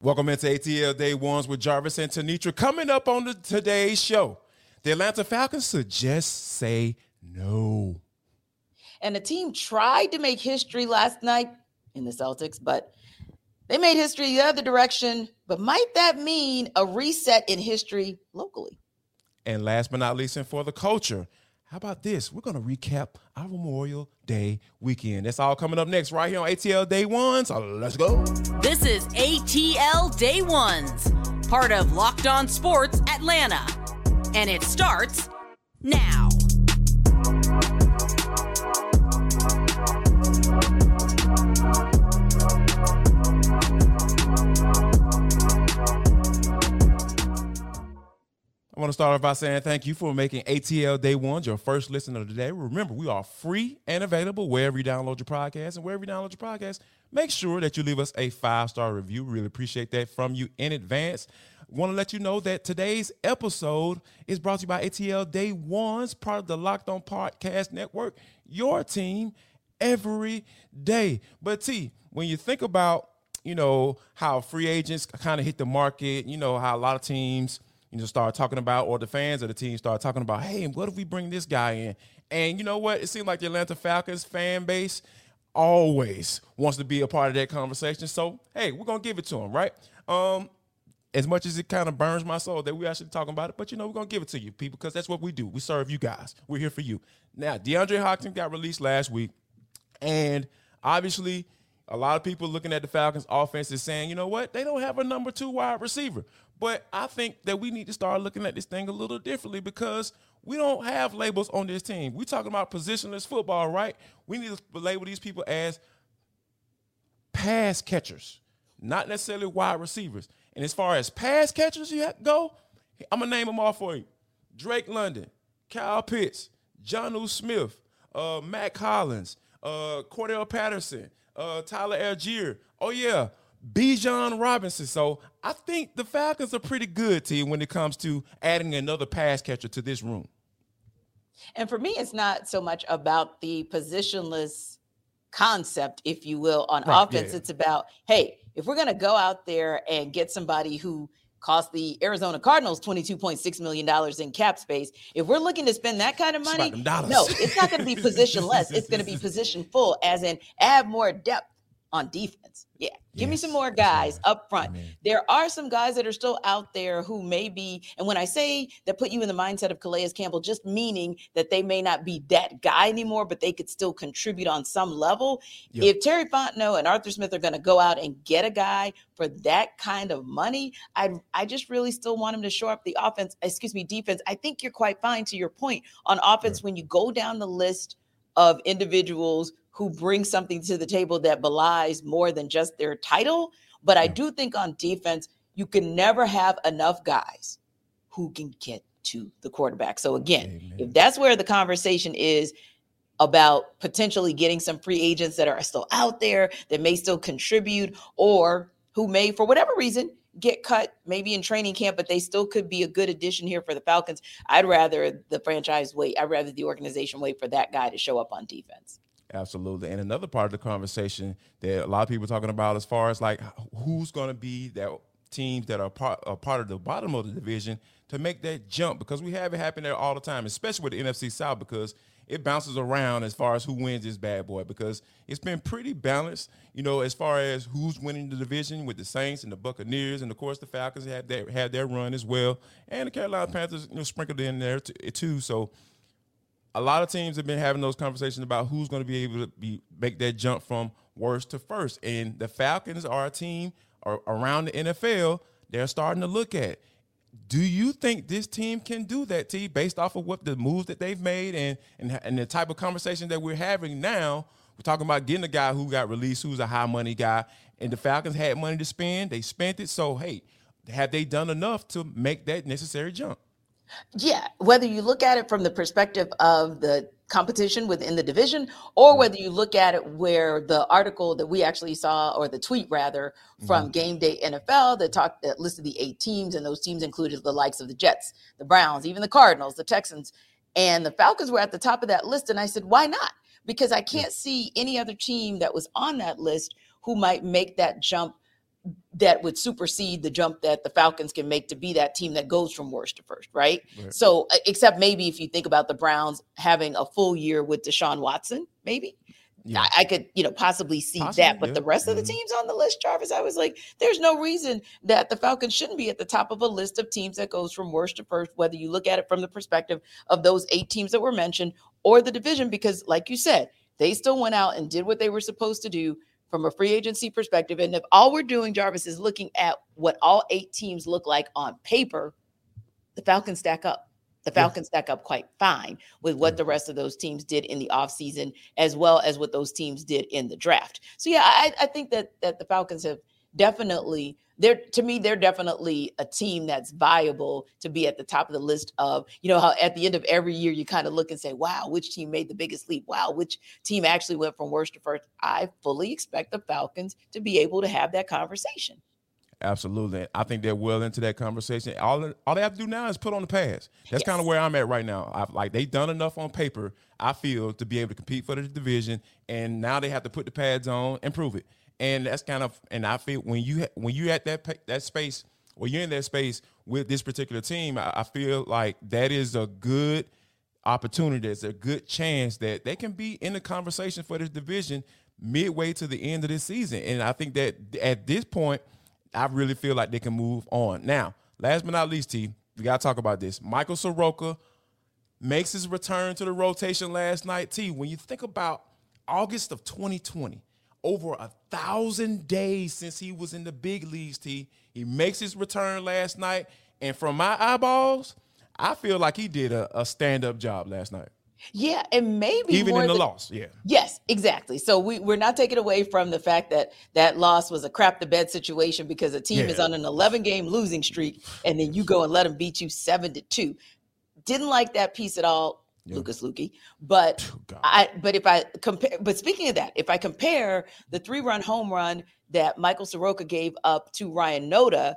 Welcome into ATL Day Ones with Jarvis and Tenitra. Coming up on the, today's show, the Atlanta Falcons suggest say no. And the team tried to make history last night in the Celtics, but they made history the other direction. But might that mean a reset in history locally? And last but not least, and for the culture, how about this? We're going to recap our Memorial Day weekend. That's all coming up next right here on ATL Day Ones. So let's go. This is ATL Day Ones, part of Locked On Sports Atlanta. And it starts now. I want to start off by saying thank you for making ATL Day One your first listen of the day. Remember, we are free and available wherever you download your podcast. And wherever you download your podcast, make sure that you leave us a five star review. Really appreciate that from you in advance. Want to let you know that today's episode is brought to you by ATL Day Ones, part of the Locked On Podcast Network, your team every day. But T, when you think about, you know, how free agents kind of hit the market, you know, how a lot of teams you know, start talking about, or the fans of the team start talking about, hey, what if we bring this guy in? And you know what? It seems like the Atlanta Falcons fan base always wants to be a part of that conversation. So, hey, we're gonna give it to him, right? Um, as much as it kind of burns my soul that we actually talking about it, but you know, we're gonna give it to you, people, because that's what we do. We serve you guys. We're here for you. Now, DeAndre Hopkins got released last week, and obviously a lot of people looking at the Falcons offense is saying, you know what, they don't have a number two wide receiver. But I think that we need to start looking at this thing a little differently because we don't have labels on this team. We're talking about positionless football, right? We need to label these people as pass catchers, not necessarily wide receivers. And as far as pass catchers you go, I'm gonna name them all for you: Drake London, Kyle Pitts, Jonnu Smith, uh, Mack Hollins, uh, Cordarrelle Patterson, uh, Tyler Allgeier. Oh yeah, Bijan Robinson. So I think the Falcons are pretty good to when it comes to adding another pass catcher to this room. And for me, it's not so much about the positionless concept, if you will, on right, offense. Yeah. It's about, hey, if we're going to go out there and get somebody who cost the Arizona Cardinals $22.6 million in cap space. If we're looking to spend that kind of money, no, it's not going to be position less. It's going to be position full, as in add more depth on defense. Yeah. Give yes, me some more guys up front. Amen. There are some guys that are still out there who may be, and when I say that put you in the mindset of Calais Campbell, just meaning that they may not be that guy anymore, but they could still contribute on some level. Yep. If Terry Fontenot and Arthur Smith are going to go out and get a guy for that kind of money, I I just really still want him to show up the offense, excuse me, defense. I think you're quite fine to your point on offense right. when you go down the list of individuals who bring something to the table that belies more than just their title. But I do think on defense, you can never have enough guys who can get to the quarterback. So again, Amen. if that's where the conversation is about potentially getting some free agents that are still out there that may still contribute or who may for whatever reason get cut maybe in training camp but they still could be a good addition here for the Falcons. I'd rather the franchise wait. I'd rather the organization wait for that guy to show up on defense. Absolutely. And another part of the conversation that a lot of people are talking about as far as like who's going to be that teams that are part, are part of the bottom of the division to make that jump because we have it happen there all the time, especially with the NFC South because it bounces around as far as who wins this bad boy because it's been pretty balanced, you know, as far as who's winning the division with the Saints and the Buccaneers and of course the Falcons had their had their run as well, and the Carolina Panthers you know sprinkled in there too. So a lot of teams have been having those conversations about who's going to be able to be make that jump from worst to first. And the Falcons are a team or around the NFL they're starting to look at. Do you think this team can do that, T, based off of what the moves that they've made and and, and the type of conversation that we're having now? We're talking about getting a guy who got released, who's a high money guy, and the Falcons had money to spend. They spent it. So, hey, have they done enough to make that necessary jump? Yeah, whether you look at it from the perspective of the competition within the division, or mm-hmm. whether you look at it where the article that we actually saw, or the tweet rather, from mm-hmm. Game Day NFL that talked that listed the eight teams, and those teams included the likes of the Jets, the Browns, even the Cardinals, the Texans, and the Falcons were at the top of that list. And I said, why not? Because I can't see any other team that was on that list who might make that jump that would supersede the jump that the Falcons can make to be that team that goes from worst to first, right? right. So, uh, except maybe if you think about the Browns having a full year with Deshaun Watson, maybe. Yeah. I, I, could, you know, possibly see possibly, that. But yeah. the rest mm-hmm. of the mm-hmm. teams on the list, Jarvis, I was like, there's no reason that the Falcons shouldn't be at the top of a list of teams that goes from worst to first, whether you look at it from the perspective of those eight teams that were mentioned or the division, because like you said, they still went out and did what they were supposed to do from a free agency perspective. And if all we're doing, Jarvis, is looking at what all eight teams look like on paper, the Falcons stack up. The Falcons yeah. stack up quite fine with what the rest of those teams did in the offseason, as well as what those teams did in the draft. So yeah, I, I think that that the Falcons have definitely they're to me they're definitely a team that's viable to be at the top of the list of you know how at the end of every year you kind of look and say wow which team made the biggest leap wow which team actually went from worst to first i fully expect the falcons to be able to have that conversation Absolutely. I think they're well into that conversation. All, all they have to do now is put on the pads. That's yes. kind of where I'm at right now. I've, like they've done enough on paper, I feel, to be able to compete for the division. And now they have to put the pads on and prove it and that's kind of and I feel when you when you at that that space or you're in that space with this particular team, I, I feel like that is a good opportunity. It's a good chance that they can be in the conversation for this division midway to the end of this season. And I think that at this point, I really feel like they can move on. Now, last but not least, T, we gotta talk about this. Michael Soroka makes his return to the rotation last night. T, when you think about August of 2020, over a thousand days since he was in the big leagues. T. He makes his return last night, and from my eyeballs, I feel like he did a, a stand up job last night. Yeah, and maybe even in the than, loss. Yeah. Yes, exactly. So we we're not taking away from the fact that that loss was a crap the bed situation because a team yeah. is on an 11 game losing streak, and then you go and let them beat you seven to two. Didn't like that piece at all. Lucas Luetge. But oh, I but if I compare but speaking of that, if I compare the three-run home run that Michael Soroka gave up to Ryan Noda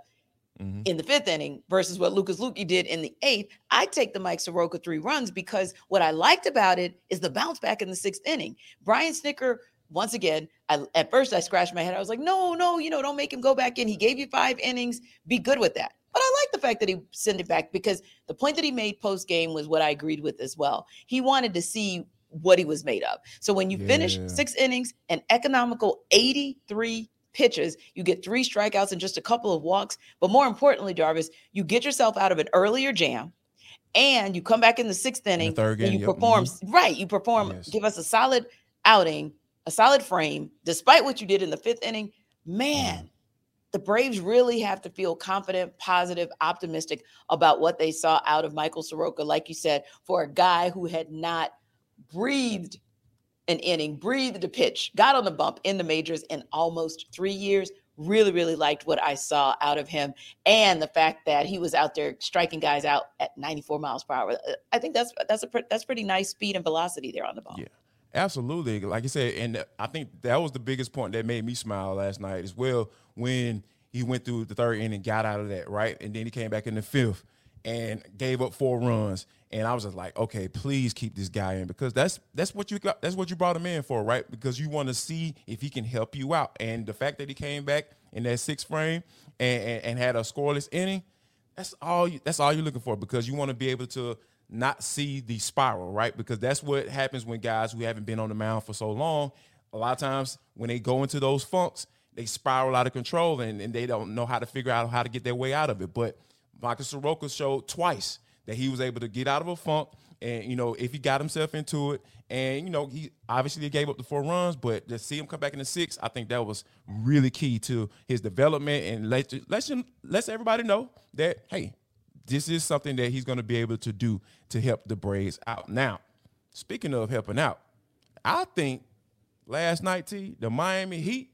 mm-hmm. in the fifth inning versus what Lucas Luetge did in the eighth, I take the Mike Soroka three runs because what I liked about it is the bounce back in the sixth inning. Brian Snitker once again, I, at first I scratched my head. I was like, no, no, you know, don't make him go back in. He gave you five innings. Be good with that. But I like the fact that he sent it back because the point that he made post game was what I agreed with as well. He wanted to see what he was made of. So when you yeah. finish six innings, an economical 83 pitches, you get three strikeouts and just a couple of walks. But more importantly, Jarvis, you get yourself out of an earlier jam and you come back in the sixth inning the and you yep. perform mm-hmm. right. You perform, yes. give us a solid outing, a solid frame, despite what you did in the fifth inning. Man, mm the Braves really have to feel confident, positive, optimistic about what they saw out of Michael Soroka. Like you said, for a guy who had not breathed an inning, breathed a pitch, got on the bump in the majors in almost three years. Really, really liked what I saw out of him, and the fact that he was out there striking guys out at 94 miles per hour. I think that's that's a that's pretty nice speed and velocity there on the ball. Yeah. Absolutely. Like I said, and I think that was the biggest point that made me smile last night as well when he went through the third inning, got out of that, right? And then he came back in the fifth and gave up four runs. And I was just like, okay, please keep this guy in because that's that's what you got that's what you brought him in for, right? Because you want to see if he can help you out. And the fact that he came back in that sixth frame and, and, and had a scoreless inning, that's all you, that's all you're looking for because you want to be able to not see the spiral, right? Because that's what happens when guys who haven't been on the mound for so long, a lot of times when they go into those funks, they spiral out of control and, and they don't know how to figure out how to get their way out of it. But Michael Soroka showed twice that he was able to get out of a funk. And, you know, if he got himself into it, and, you know, he obviously gave up the four runs, but to see him come back in the six, I think that was really key to his development and let, let's, let's everybody know that, hey, this is something that he's going to be able to do to help the Braves out. Now, speaking of helping out, I think last night, T, the Miami Heat,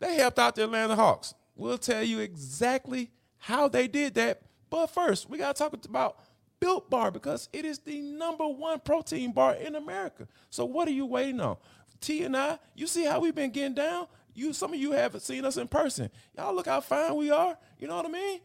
they helped out the Atlanta Hawks. We'll tell you exactly how they did that. But first, we got to talk about Built Bar because it is the number one protein bar in America. So what are you waiting on? T and I, you see how we've been getting down? You some of you haven't seen us in person. Y'all look how fine we are. You know what I mean?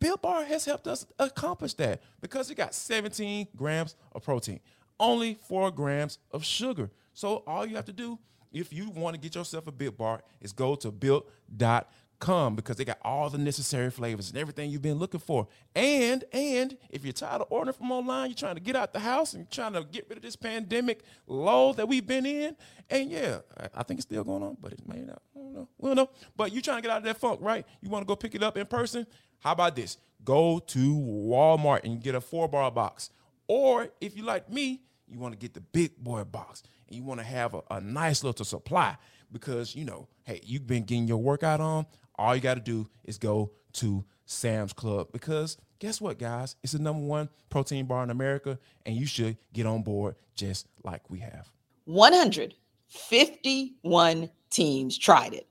Built Bar has helped us accomplish that because it got 17 grams of protein, only four grams of sugar. So all you have to do if you want to get yourself a Built Bar is go to built.com come because they got all the necessary flavors and everything you've been looking for. And and if you're tired of ordering from online, you're trying to get out the house and trying to get rid of this pandemic lull that we've been in. And yeah, I, think it's still going on, but it may not. I don't know. We don't know. But you're trying to get out of that funk, right? You want to go pick it up in person? How about this? Go to Walmart and get a four bar box. Or if you like me, you want to get the big boy box and you want to have a, a nice little supply because you know, hey, you've been getting your workout on. All you got to do is go to Sam's Club because guess what, guys? It's the number one protein bar in America, and you should get on board just like we have. 151 teams tried it.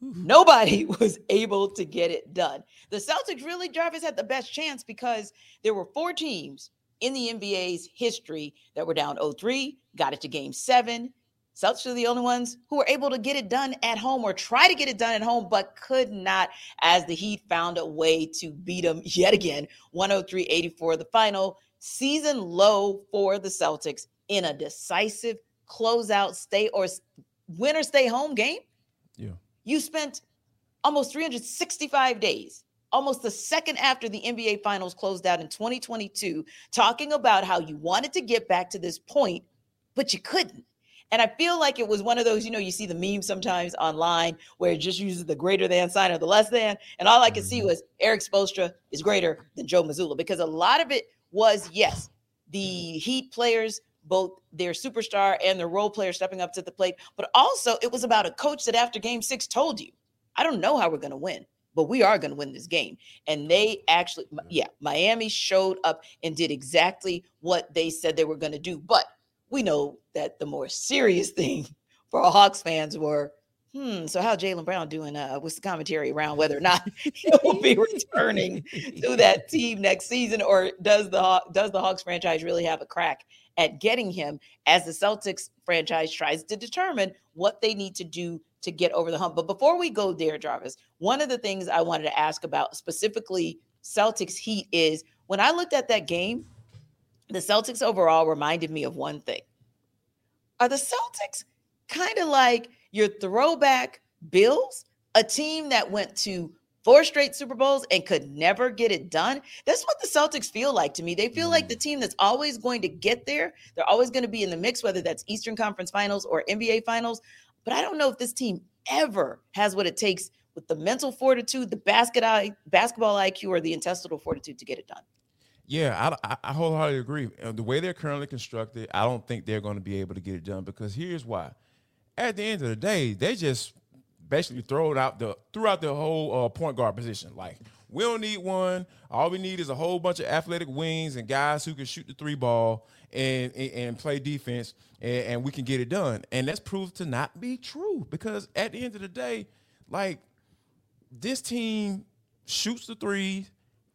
Nobody was able to get it done. The Celtics really, Jarvis, had the best chance because there were four teams in the NBA's history that were down 0-3, got it to game seven. Celtics are the only ones who were able to get it done at home or try to get it done at home, but could not as the Heat found a way to beat them yet again. 103-84, the final season low for the Celtics in a decisive closeout stay or win or stay home game. Yeah. You spent almost 365 days almost the second after the NBA finals closed out in 2022, talking about how you wanted to get back to this point, but you couldn't. And I feel like it was one of those, you know, you see the meme sometimes online where it just uses the greater than sign or the less than. And all I could see mm-hmm. was Erik Spoelstra is greater than Joe Mazzulla because a lot of it was, yes, the Heat players, both their superstar and their role player stepping up to the plate, but also it was about a coach that after game six told you, I don't know how we're going to win but we are going to win this game. And they actually, yeah, Miami showed up and did exactly what they said they were going to do. But we know that the more serious thing for our Hawks fans were, hmm, so how Jaylen Brown doing uh, with the commentary around whether or not he'll be returning to that team next season, or does the does the Hawks franchise really have a crack at getting him as the Celtics franchise tries to determine what they need to do to get over the hump. But before we go there, Jarvis, one of the things I wanted to ask about specifically Celtics Heat is when I looked at that game, the Celtics overall reminded me of one thing. Are the Celtics kind of like your throwback Bills, a team that went to four straight Super Bowls and could never get it done. That's what the Celtics feel like to me. They feel like mm. the team that's always going to get there. They're always going to be in the mix, whether that's Eastern Conference Finals or NBA Finals. But I don't know if this team ever has what it takes with the mental fortitude, the basket eye, basketball IQ, or the intestinal fortitude to get it done. Yeah, I, I wholeheartedly agree. The way they're currently constructed, I don't think they're going to be able to get it done because here's why. At the end of the day, they just basically throw it out the throughout the whole uh, point guard position. Like we don't need one. All we need is a whole bunch of athletic wings and guys who can shoot the three ball and and, and play defense and, and, we can get it done. And that's proved to not be true because at the end of the day, like this team shoots the three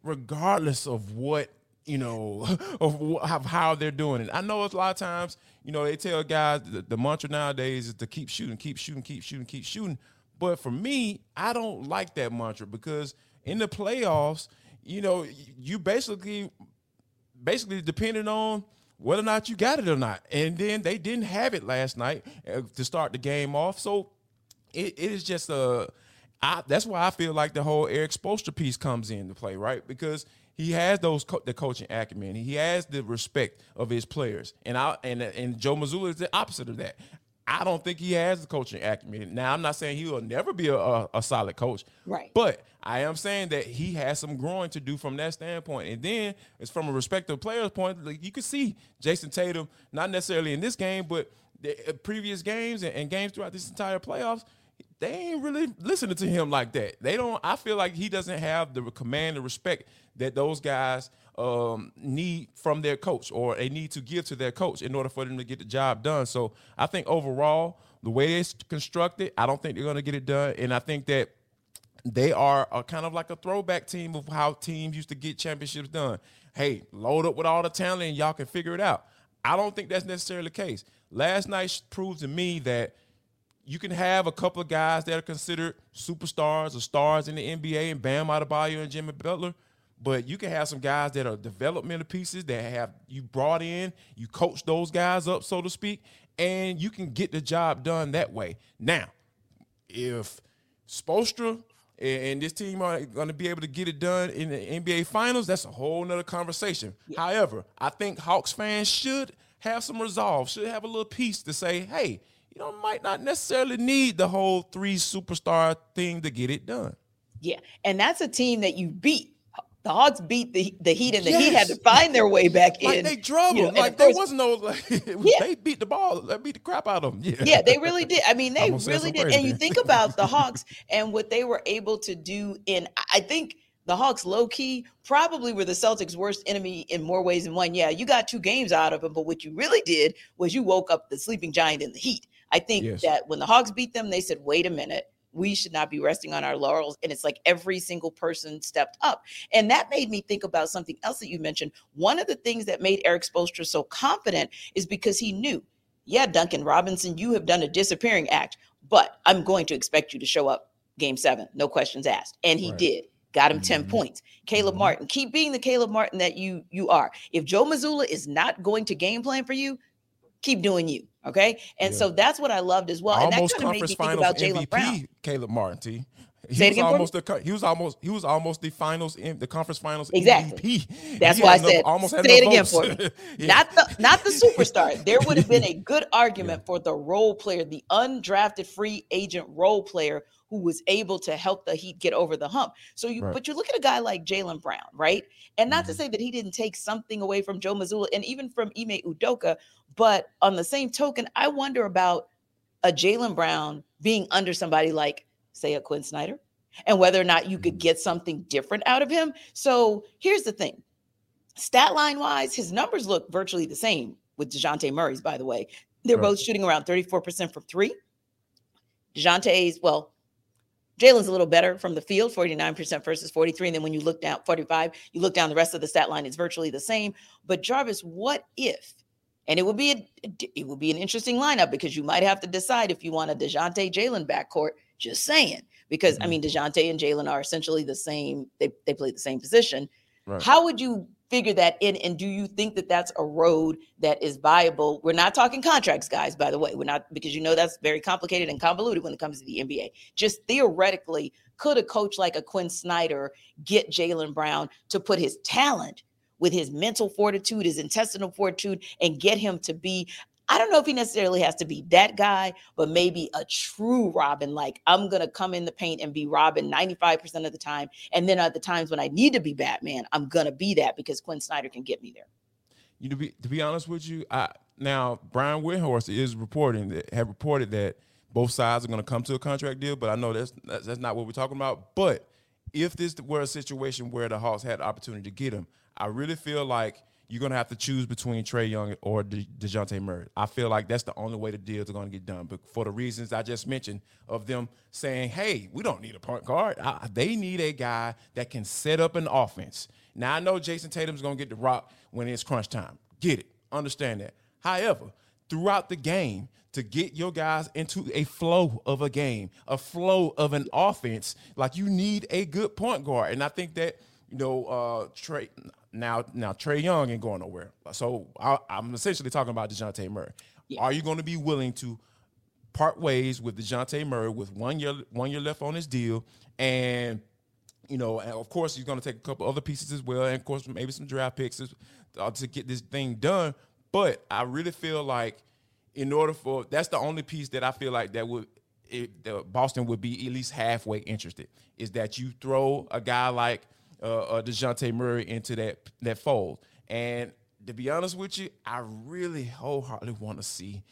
regardless of what you know of, of how they're doing it. I know a lot of times you know they tell guys the, the mantra nowadays is to keep shooting, keep shooting, keep shooting, keep shooting. But for me, I don't like that mantra because in the playoffs, you know, you basically basically depending on whether or not you got it or not. And then they didn't have it last night uh, to start the game off. So it, it is just a. I, that's why I feel like the whole Eric Spoelstra piece comes into play, right? Because he has those co- the coaching acumen. He has the respect of his players, and I and and Joe Mazzulla is the opposite of that. I don't think he has the coaching acumen. Now, I'm not saying he will never be a, a, a, solid coach, right? But I am saying that he has some growing to do from that standpoint. And then, it's from a respective player's point. Like you can see Jayson Tatum, not necessarily in this game, but the uh, previous games and, and games throughout this entire playoffs. They ain't really listening to him like that. They don't. I feel like he doesn't have the command and respect that those guys um, need from their coach or they need to give to their coach in order for them to get the job done. So I think overall, the way it's constructed, I don't think they're going to get it done. And I think that they are a kind of like a throwback team of how teams used to get championships done. Hey, load up with all the talent and y'all can figure it out. I don't think that's necessarily the case. Last night proved to me that you can have a couple of guys that are considered superstars or stars in the NBA and Bam Adebayo and Jimmy Butler – but you can have some guys that are developmental pieces that have you brought in, you coach those guys up, so to speak, and you can get the job done that way. Now, if Spoelstra and this team are going to be able to get it done in the NBA Finals, that's a whole nother conversation. Yeah. However, I think Hawks fans should have some resolve, should have a little piece to say, hey, you know, might not necessarily need the whole three superstar thing to get it done. Yeah, and that's a team that you beat the Hawks beat the, the Heat, and the yes. Heat had to find their way back like in. They drove You know, like there wasn't no. Like, was, yeah. They beat the ball. They beat the crap out of them. Yeah, yeah, they really did. I mean, they really did. Crazy, and you think about the Hawks and what they were able to do. In I think the Hawks, low key, probably were the Celtics' worst enemy in more ways than one. Yeah, you got two games out of them, but what you really did was you woke up the sleeping giant in the Heat. I think yes. that when the Hawks beat them, they said, "Wait a minute." we should not be resting on our laurels. And it's like every single person stepped up. And that made me think about something else that you mentioned. One of the things that made Erik Spoelstra so confident is because he knew, yeah, Duncan Robinson, you have done a disappearing act, but I'm going to expect you to show up game seven, no questions asked. And he right. did got him 10 mm-hmm. points. Caleb mm-hmm. Martin, keep being the Caleb Martin that you you are. If Joe Mazzulla is not going to game plan for you, keep doing you. Okay. And yeah. so that's what I loved as well. Almost and that kind of made me think about Jaylen Brown. Caleb Martin, T. He Say was almost the he was almost he was almost the finals in the conference finals exactly. MVP. That's he why I said almost say it again for me. yeah. Not the not the superstar. There would have been a good argument yeah. for the role player, the undrafted free agent role player who was able to help the Heat get over the hump. So you, right. but you look at a guy like Jaylen Brown, right? And not mm-hmm. to say that he didn't take something away from Joe Mazzulla and even from Ime Udoka, but on the same token, I wonder about a Jaylen Brown being under somebody like, say, a Quin Snyder, and whether or not you could mm-hmm. get something different out of him. So here's the thing stat line wise, his numbers look virtually the same with DeJounte Murray's, by the way. They're both shooting around 34% from three. DeJounte's, well, Jaylen's a little better from the field, 49% versus 43. And then when you look down 45, you look down the rest of the stat line, it's virtually the same. But Jarvis, what if and it would be a, it would be an interesting lineup because you might have to decide if you want a Dejounte Jaylen backcourt. Just saying, because mm-hmm. I mean Dejounte and Jaylen are essentially the same. They they play the same position. Right. How would you figure that in? And do you think that that's a road that is viable? We're not talking contracts, guys. By the way, we're not because you know that's very complicated and convoluted when it comes to the NBA. Just theoretically, could a coach like a Quin Snyder get Jaylen Brown to put his talent with his mental fortitude, his intestinal fortitude, and get him to be. I don't know if he necessarily has to be that guy, but maybe a true Robin. Like, I'm going to come in the paint and be Robin 95% of the time. And then at the times when I need to be Batman, I'm going to be that because Quin Snyder can get me there. You to be to be honest with you, I now Brian Windhorst is reporting that have reported that both sides are going to come to a contract deal, but I know that's that's not what we're talking about. But if this were a situation where the Hawks had the opportunity to get him, I really feel like you're gonna have to choose between Trae Young or De- Dejounte Murray. I feel like that's the only way the deals are gonna get done. But for the reasons I just mentioned of them saying, "Hey, we don't need a point guard. I, they need a guy that can set up an offense." Now I know Jayson Tatum's gonna get the rock when it's crunch time. Get it, understand that. However, throughout the game, to get your guys into a flow of a game, a flow of an offense, like you need a good point guard, and I think that you know uh, Trae now, now Trae Young ain't going nowhere. So I, am essentially talking about Dejounte Murray. Yeah. Are you going to be willing to part ways with Dejounte Murray with one year one year left on his deal, and you know, and of course he's going to take a couple other pieces as well, and of course maybe some draft picks uh, to get this thing done. But I really feel like in order for that's the only piece that I feel like that would it, Boston would be at least halfway interested is that you throw a guy like uh, uh, Dejounte Murray into that that fold. And to be honest with you, I really wholeheartedly want to see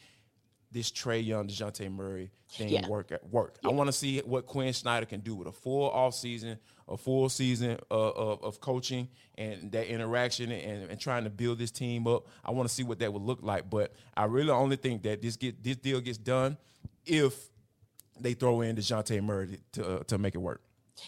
this Trae Young, Dejounte Murray thing yeah. work at work. Yeah. I want to see what Quin Snyder can do with a full off season, a full season uh, of, of coaching and that interaction and, and trying to build this team up. I want to see what that would look like. But I really only think that this get this deal gets done if they throw in Dejounte Murray to uh, to make it work.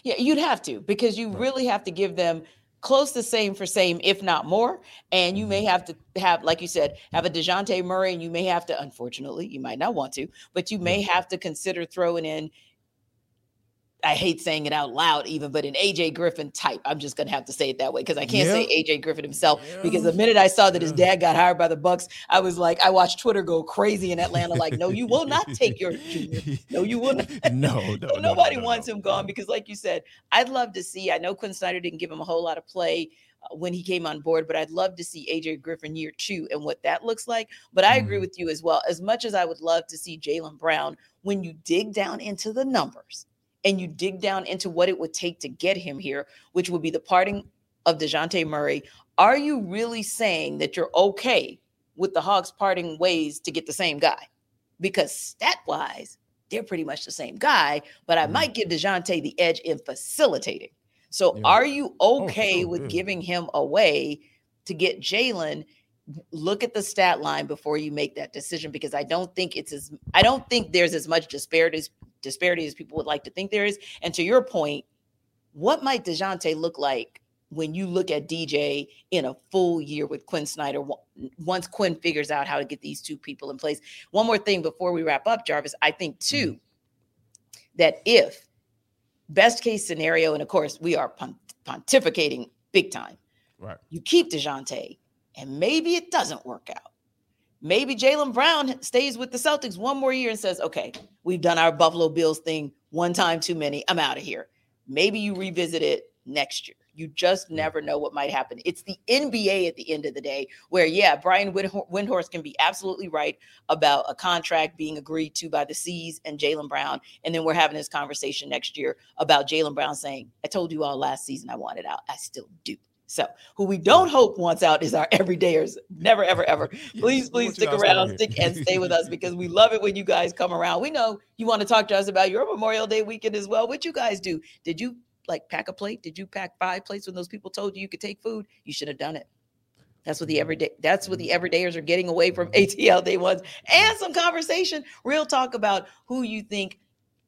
Yeah, you'd have to because you right. really have to give them close to same for same, if not more. And you may mm-hmm. have to have, like you said, have a DeJounte Murray, and you may have to, unfortunately, you might not want to, but you may have to consider throwing in I hate saying it out loud, even, but an AJ Griffin type. I'm just gonna have to say it that way because I can't yeah. say AJ Griffin himself. Yeah. Because the minute I saw that his dad got hired by the Bucks, I was like, I watched Twitter go crazy in Atlanta. Like, no, you will not take your junior. No, you will not. no, no, so nobody no, no, wants him gone because, like you said, I'd love to see. I know Quin Snyder didn't give him a whole lot of play uh, when he came on board, but I'd love to see AJ Griffin year two and what that looks like. But I agree mm. with you as well. As much as I would love to see Jaylen Brown, when you dig down into the numbers and you dig down into what it would take to get him here, which would be the parting of DeJounte Murray, are you really saying that you're okay with the Hawks parting ways to get the same guy? Because stat wise, they're pretty much the same guy, but I mm might give DeJounte the edge in facilitating. So yeah. are you oh, okay oh, with yeah. giving him away to get Jaylen? Look at the stat line before you make that decision because I don't think it's as I don't think there's as much disparity disparity as people would like to think there is. And to your point, what might DeJounte look like when you look at DJ in a full year with Quin Snyder once Quin figures out how to get these two people in place? One more thing before we wrap up, Jarvis, I think too mm-hmm. that if best case scenario, and of course we are pontificating big time, right? You keep DeJounte, and maybe it doesn't work out. Maybe Jaylen Brown stays with the Celtics one more year and says, okay, we've done our Buffalo Bills thing one time too many. I'm out of here. Maybe you revisit it next year. You just never know what might happen. It's the NBA at the end of the day, where, yeah, Brian Windhorst can be absolutely right about a contract being agreed to by the C's and Jaylen Brown. And then we're having this conversation next year about Jaylen Brown saying, I told you all last season I wanted out. I still do. So, who we don't hope wants out is our everydayers. Never, ever, ever. Please, please stick around, stick and stay with us because we love it when you guys come around. We know you want to talk to us about your Memorial Day weekend as well. What you guys do? Did you like pack a plate? Did you pack five plates when those people told you you could take food? You should have done it. That's what the everyday that's what the everydayers are getting away from ATL day ones and some conversation, real talk about who you think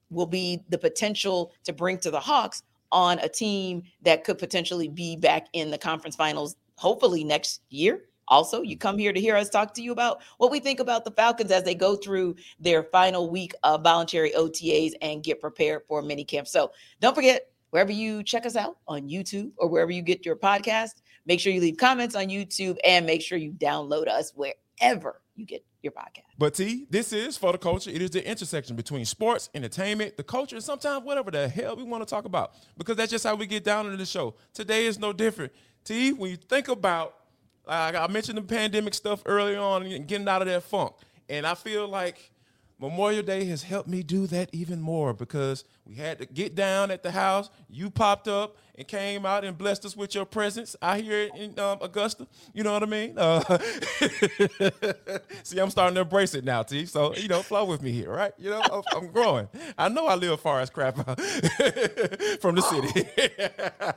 will be the potential to bring to the Hawks on a team that could potentially be back in the conference finals, hopefully next year. Also, you come here to hear us talk to you about what we think about the Falcons as they go through their final week of voluntary OTAs and get prepared for mini camp. So don't forget, wherever you check us out on YouTube or wherever you get your podcast, make sure you leave comments on YouTube and make sure you download us wherever you get your podcast. But T, this is for the culture. It is the intersection between sports, entertainment, the culture, and sometimes whatever the hell we want to talk about. Because that's just how we get down into the show. Today is no different. T, when you think about, like I mentioned the pandemic stuff early on and getting out of that funk. And I feel like Memorial Day has helped me do that even more because we had to get down at the house. You popped up and came out and blessed us with your presence out here in um, Augusta. You know what I mean? Uh, see, I'm starting to embrace it now, T. So, you know, flow with me here, right? You know, I'm growing. I know I live far as crap from the city.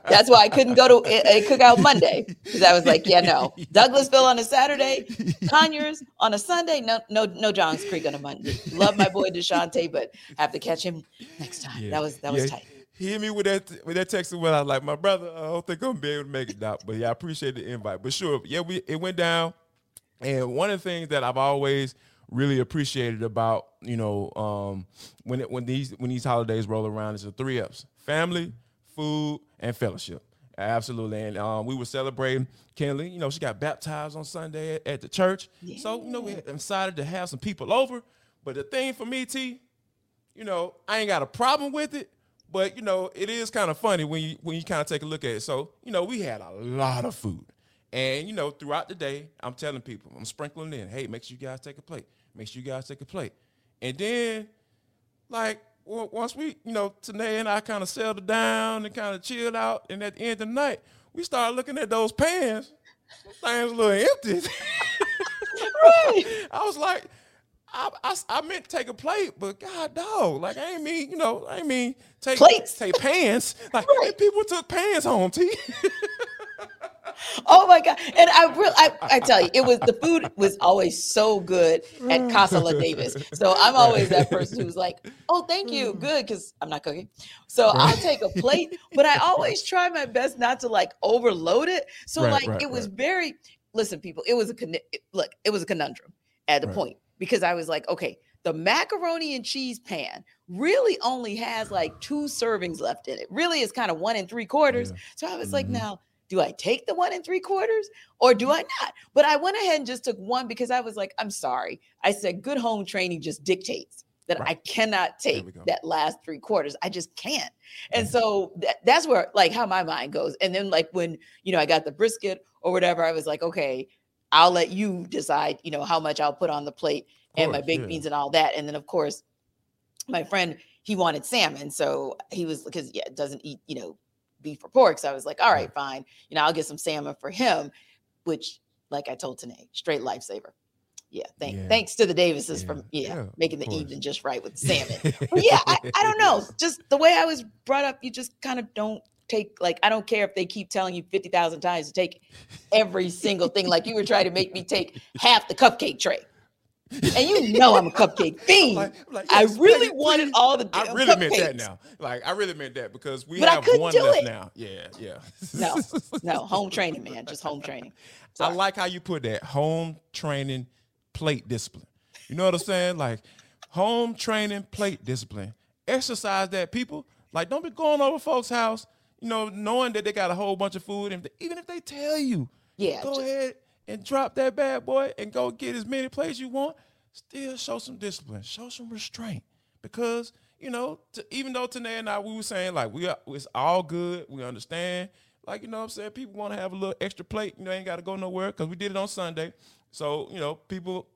That's why I couldn't go to a, a cookout Monday because I was like, yeah, no. Douglasville on a Saturday, Conyers on a Sunday. No, no, no Johns Creek on a Monday. Love my boy DeShante, but have to catch him next time. Yeah. That was that was tight he hit me with that with that text when I was like, my brother, I don't think I'm gonna be able to make it out. But yeah, I appreciate the invite. But sure, yeah, we it went down. And one of the things that I've always really appreciated about, you know, um, when it, when these when these holidays roll around is the three ups. Family, food, and fellowship. Absolutely. And um, we were celebrating Kenley. You know, she got baptized on Sunday at, at the church. Yeah. So, you know, we decided to have some people over. But the thing for me, T, you know, I ain't got a problem with it. But you know, it is kind of funny when you when you kind of take a look at it. So you know, we had a lot of food, and you know, throughout the day, I'm telling people, I'm sprinkling in, hey, make sure you guys take a plate. Make sure you guys take a plate. And then, like once we, you know, Tanae and I kind of settled down and kind of chilled out, and at the end of the night, we started looking at those pans. Those things a little empty. right. I was like, I, I, I, meant take a plate, but God dog, like I ain't mean, you know, I ain't mean take Plates. take pans. Like right. people took pans home, T. oh my god! And I really, I, I, tell you, it was the food was always so good at mm. Casa La Davis. So I'm always that person who's like, "Oh, thank you, mm. good," because I'm not cooking. So right. I'll take a plate, but I always try my best not to like overload it. So right, like it was very. Listen, people, it was a look. It was a conundrum at the point because I was like, okay, the macaroni and cheese pan really only has like two servings left in it. Really is kind of one and three quarters. Yeah. So I was mm-hmm. like, now do I take the one and three quarters or do I not? But I went ahead and just took one because I was like, I'm sorry. I said, good home training just dictates that right. I cannot take that last three quarters. I just can't. And mm-hmm. so that, that's where like how my mind goes. And then like when, you know, I got the brisket or whatever, I was like, okay, I'll let you decide, you know, how much I'll put on the plate course, and my baked yeah. beans and all that. And then of course, my friend, he wanted salmon. So he was because yeah, doesn't eat, you know, beef or pork. So I was like, all right, fine. You know, I'll get some salmon for him, which like I told Tanae, straight lifesaver. Yeah, thank, yeah. thanks to the Davises yeah. from yeah, yeah making the evening just right with salmon. yeah, I, I don't know. Just the way I was brought up, you just kind of don't take like I don't care if they keep telling you 50,000 times to take every single thing like you were trying to make me take half the cupcake tray. And you know I'm a cupcake fiend. Like, like, yes, I really please, wanted all the I really cupcakes. meant that now. Like I really meant that because we but have one left it. now. Yeah, yeah. no, no, home training, man. Just home training. Sorry. I like how you put that home training plate discipline. You know what I'm saying? Like home training plate discipline. Exercise that people. Like don't be going over folks' house, you know, knowing that they got a whole bunch of food. And even if they tell you, yeah, go just, ahead and drop that bad boy and go get as many plays you want, still show some discipline, show some restraint. Because, you know, to, even though Tanae and I, we were saying like, we are, it's all good, we understand. Like, you know I'm saying? People want to have a little extra plate, you know, ain't got to go nowhere because we did it on Sunday. So, you know, people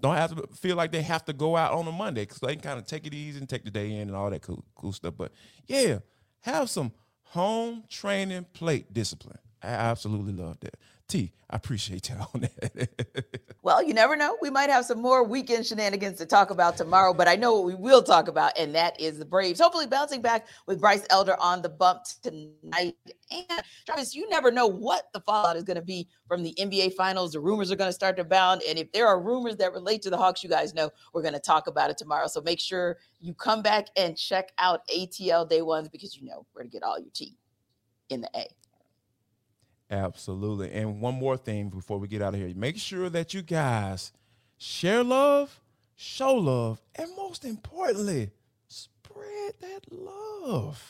don't have to feel like they have to go out on a Monday because they can kind of take it easy and take the day in and all that cool, cool stuff. But yeah, have some home training plate discipline. I absolutely love that. T, I appreciate y'all on that. well, you never know. We might have some more weekend shenanigans to talk about tomorrow, but I know what we will talk about, and that is the Braves. Hopefully, bouncing back with Bryce Elder on the bump tonight. And Travis, you never know what the fallout is going to be from the NBA Finals. The rumors are going to start to abound, and if there are rumors that relate to the Hawks, you guys know we're going to talk about it tomorrow. So make sure you come back and check out ATL Day Ones because you know where to get all your tea in the A. Absolutely. And one more thing before we get out of here make sure that you guys share love, show love, and most importantly, spread that love.